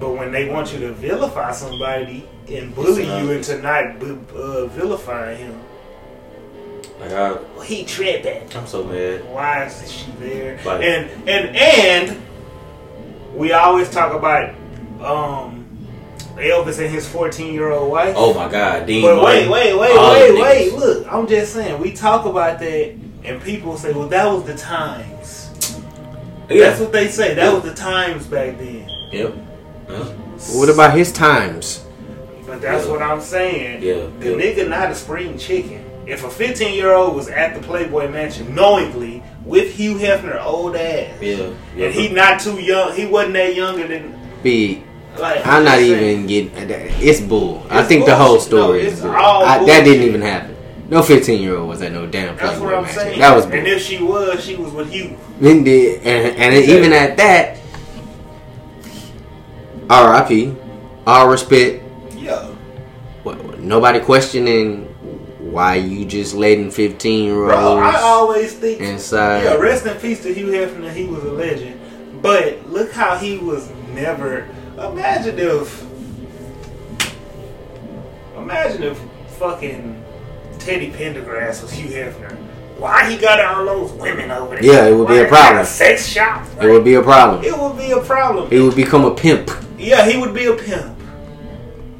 But when they want you to vilify somebody and bully you into not bu- uh, vilifying him, Like I, well, he tripping. I'm so mad. Why is she there? Like- and and and we always talk about um Elvis and his 14 year old wife. Oh my God, Dean. But wait, wait, wait, all wait, wait. niggas. Look, I'm just saying, we talk about that, and people say, well, that was the times. Yeah. That's what they say. That was the times back then. Yep. Yeah. What about his times? But that's Yeah. what I'm saying. Yeah, The yeah. nigga not a spring chicken. If a 15 year old was at the Playboy Mansion knowingly with Hugh Hefner old ass, Yeah. Yeah. and he not too young, he wasn't that younger than Be like. I'm not even getting. Uh, it's bull. I It's think the whole story No, is bull. I, that didn't even happen. No 15 year old was at no damn That's what I'm saying. That was bull. And if she was, she was with. Then did and, and even at that, R.I.P. All respect. Yeah. What, nobody questioning why you just letting 15 year Bro, I always think. inside. Yeah, rest in peace to Hugh Hefner. He was a legend. But look how he was never. Imagine if. Imagine if fucking Teddy Pendergrass was Hugh Hefner. Why he got all those women over there? Yeah, it would be a he got problem. sex shop. It would be a problem. It would be a problem. He would become a pimp. Yeah, he would be a pimp.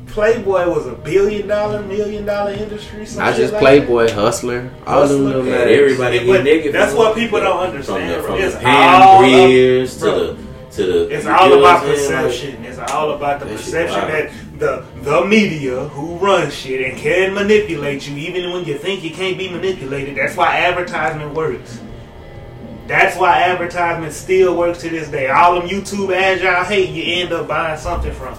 Playboy was a billion dollar, million dollar industry. some Not shit just like Playboy, Hustler, all them Hustler. little Yeah, everybody Yeah, get but naked. that's what people don't From understand, the, bro. from It's the hand all greers to the to the. It's all about what Like, perception. It's all about the That perception that the the media who runs shit and can manipulate you even when you think you can't be manipulated. That's why advertisement works. That's why advertisement still works to this day. All them YouTube ads y'all hate, you end up buying something from.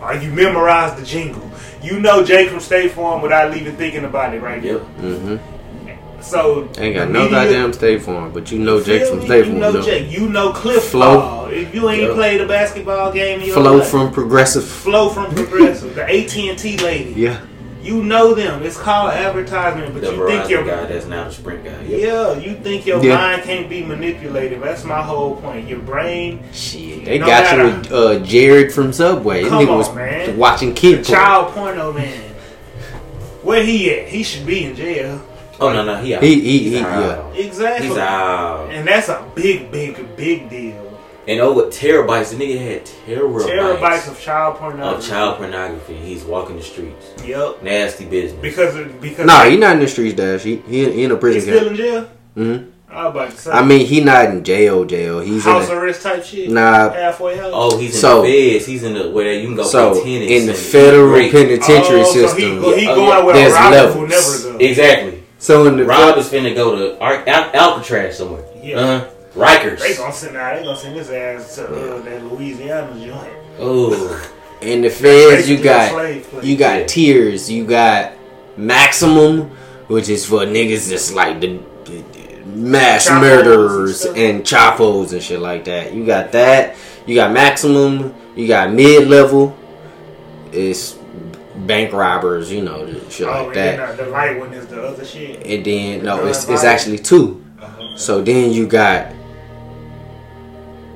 Or you memorize the jingle. You know Jake from State Farm without even thinking about it right Yep. Mm-hmm. So Ain't got the no media- goddamn State Farm, but you know you Jake from me? State You Farm. know though. Jake. You know Cliff Flo. Ball. If you ain't Yep. played a basketball game in your Flo life. from Progressive. Flo from Progressive, the AT and T lady. Yeah. You know them. It's called advertisement, but The you think your guy that's now the Sprint guy. Yep. yeah, you think your Yeah. mind can't be manipulated. That's my whole point. Your brain, Shit, they No got you with uh, Jared from Subway. Come nigga was on, man. watching the kid porn. child porno man. Where he at? He should be in jail. Oh no no he out. He- he- He's he- out. Exactly. He's out. And that's a big, big, big deal. And over terabytes? The nigga had terabytes, Terabytes of child of pornography. child pornography. He's walking the streets. Yep. Nasty business. Because of, because Nah, he not in the streets, Dash. He he, he in a prison. he's prison still in jail. hmm I was about to say. I mean, he not in jail. Jail. He's in. house A, arrest type shit. Nah. halfway house. oh, he's in So- the feds. He's in the where you can go so play tennis. in the federal penitentiary Oh, so system. he, go, he Yeah, going oh, where there's levels. will never go. Exactly. so in the Rob is finna go to Ar- Al- Alcatraz somewhere. Yeah. Uh, Rikers. They gonna send out. They gonna send his ass to uh, that Louisiana joint. Oh, in the feds, you got you got Yeah. tiers. You got maximum, which is for niggas that's like the, the mass Chapos and murderers stuff. and chapos and shit like that. You got that. You got maximum. You got mid level. It's bank robbers. You know, the shit Oh, like and that. then the, the light one is the other shit. And then no, it's it's actually two. Uh-huh. So then you got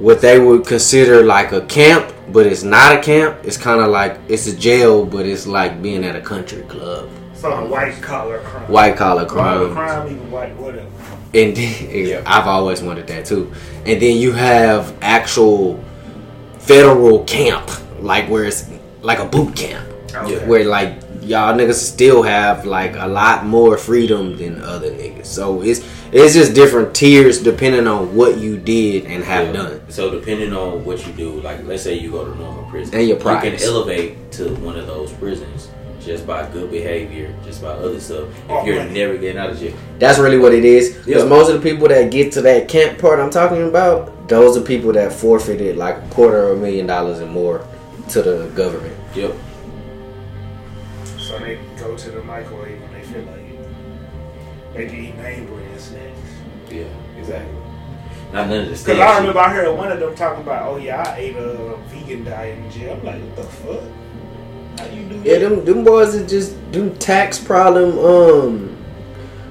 what they would consider like a camp, but it's not a camp. It's kind of like it's a jail, but it's like being at a country club. So a white collar crime. White collar collar crime. crime, even white, whatever. And then, <laughs> I've always wanted that too. And then you have actual federal camp, like where it's like a boot camp, Okay. where like y'all niggas still have like a lot more freedom than other niggas. So it's it's just different tiers depending on what you did and have Yeah. done. So depending on what you do, like let's say you go to normal prison, And your you can elevate to one of those prisons just by good behavior, just by other stuff. If Oh, you're right. never getting out of jail, That's really what it is. Because Yeah. most of the people that get to that camp part I'm talking about, those are people that forfeited like a quarter of a million dollars and more to the government. yep. So they go to the microwave when they feel like it. They can eat name brand snacks. Yeah, exactly. Not none of the Because stand I remember I heard one of them talking about, oh yeah, I ate a vegan diet in jail. I'm like, what the fuck? How you do that? Yeah, them them boys are just them tax problem, um,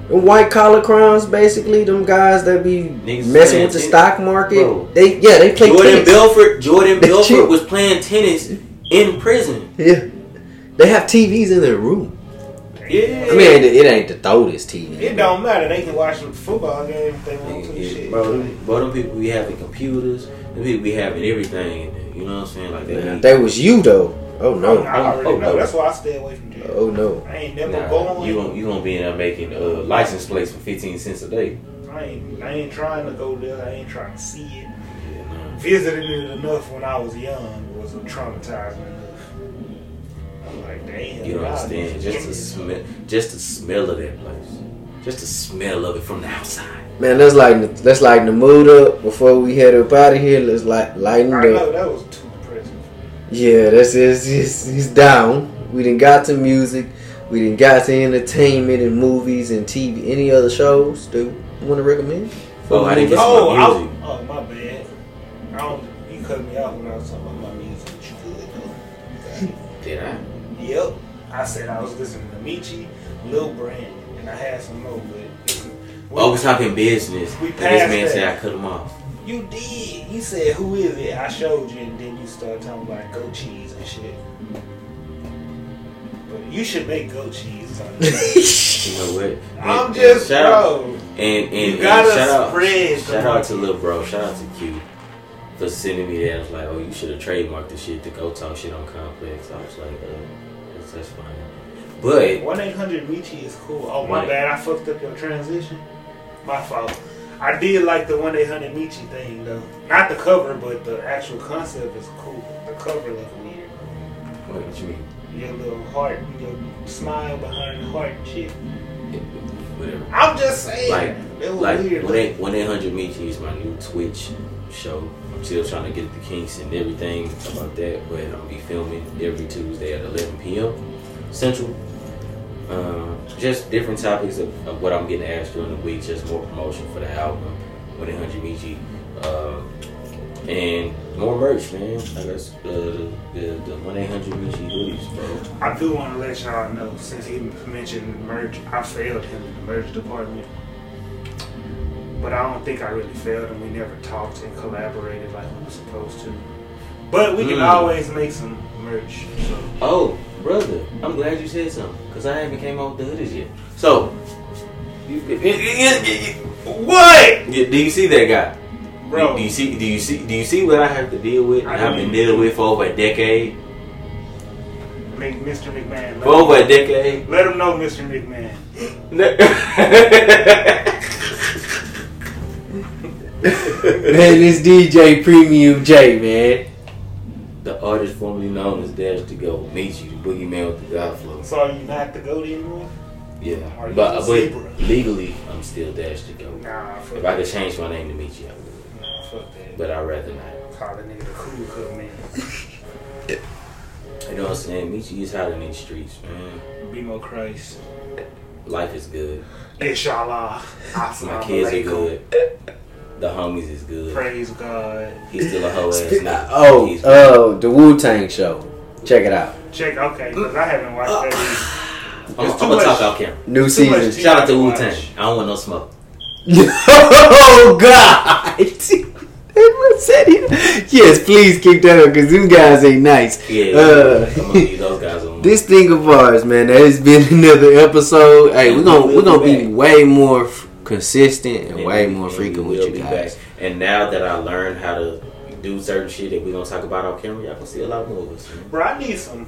them white collar crimes. Basically, them guys that be Niggas messing with the tennis. stock market. Bro. They yeah, they play Jordan tennis. Belfort, Jordan <laughs> They Belfort cheat. was playing tennis in prison. Yeah, they have TVs in their room. Yeah. I mean, it, it ain't the oldest TV. It don't matter. They can watch some football game if they want to. Yeah, shit. bro, them, bro, them people be having computers. Them people be having everything. You know what I'm saying? Like that. Man, if was you though. Oh no! I no. already Oh, know. no. That's why I stay away from jail. Oh no. I ain't never Nah, going. you gon' you gonna be in there making uh, license plates for 15 cents a day. I ain't. I ain't trying to go there. I ain't trying to see it. Yeah, nah. Visiting it enough when I was young was a traumatizing enough. I'm like, damn. You don't y'all understand? Just the smell, just the smell of that place, just the smell of it from the outside. Man, let's like let's like the mood up before we head up out of here. Let's like lighten I know up. that was too depressing. Yeah, that's it. It's, it's, it's down. We didn't got to music. We didn't got to entertainment and movies and TV. Any other shows that you want to recommend? Oh, I didn't get Oh, to my I, music. I said I was listening to Michi, Lil Brand, and I had some more, but it's- Oh, we're talking business. We and this man that. said I cut him off. You did. You said, "Who is it?" I showed you, and then you started talking about goat cheese and shit. But you should make goat cheese. <laughs> <laughs> You know what? I'm And- just and shout out, bro. and and, You and shout out, spread shout out to little bro. Shout out to Q for sending me that. I was like, oh, you should have trademarked the shit to go talk shit on Complex. I was like, uh, that's, fine. But One eight hundred Michi is cool. Oh my Right. bad, I fucked up your transition. My fault. I did like the one eight hundred Michi thing though. Not the cover, but the actual concept is cool. The cover look weird. what do you mean? Your little heart, your smile behind the heart shit. Whatever. I'm just saying. Like, it was Like weird. one eight hundred Michi is my new Twitch show. Still trying to get the kinks and everything about that, but I'm gonna be filming every Tuesday at 11 p.m. Central. Um, just different topics of, of what I'm getting asked during the week. Just more promotion for the album. One eight hundred Michi. Uh, And more merch, man. I guess uh, the the one eight hundred Michi hoodies, bro. I do want to let y'all know, since he mentioned merch, I failed him in the merch department. But I don't think I really failed him. We never talked and collaborated like we were supposed to. But we can Mm. always make some merch. So. Oh, brother, I'm glad you said something because I haven't came out with the hoodies yet. So, you, What? do you see that guy? Bro. Do you see? Do you see? Do you see what I have to deal with? I and I've been dealing with for over a decade. Make Mr. McMahon. For over a decade. Let him know, Mr. McMahon. <laughs> <laughs> <laughs> Man, this DJ Premium J, man. the artist formerly known as Dash to Go, meet you, the boogeyman with the God flow. So are you not the goat anymore? Yeah, Are you but, but legally, I'm still Dash to Go. Nah, fuck If I could change my name to meet you, I would. Nah, fuck that. But I'd rather not. Call the nigga the cool cut man. <laughs> You know what I'm saying? Meet you is hot in these streets, man. Be more Christ. Life is good. Inshallah. My kids are good. <laughs> The homies is good. Praise God. He's still a hoe ass Sp- nigga. Oh, He's good. uh, the Wu Tang show. Check it out. Check, okay, because I haven't watched that. I'm, it's I'm gonna talk out camera. New Too season. Shout out to to Wu watch. Tang. I don't want no smoke. oh God! Edward said he- yes, please keep that up because them guys ain't nice. Yeah, Uh, I'm those guys alone. this thing of ours, man, that has been <laughs> another episode. Hey, we're gonna we're gonna be way more f- consistent and And way we- more and frequent with you guys. back. And now that I learned how to do certain shit that we're gonna talk about on camera, y'all can see a lot more of us. man. Bro, I need some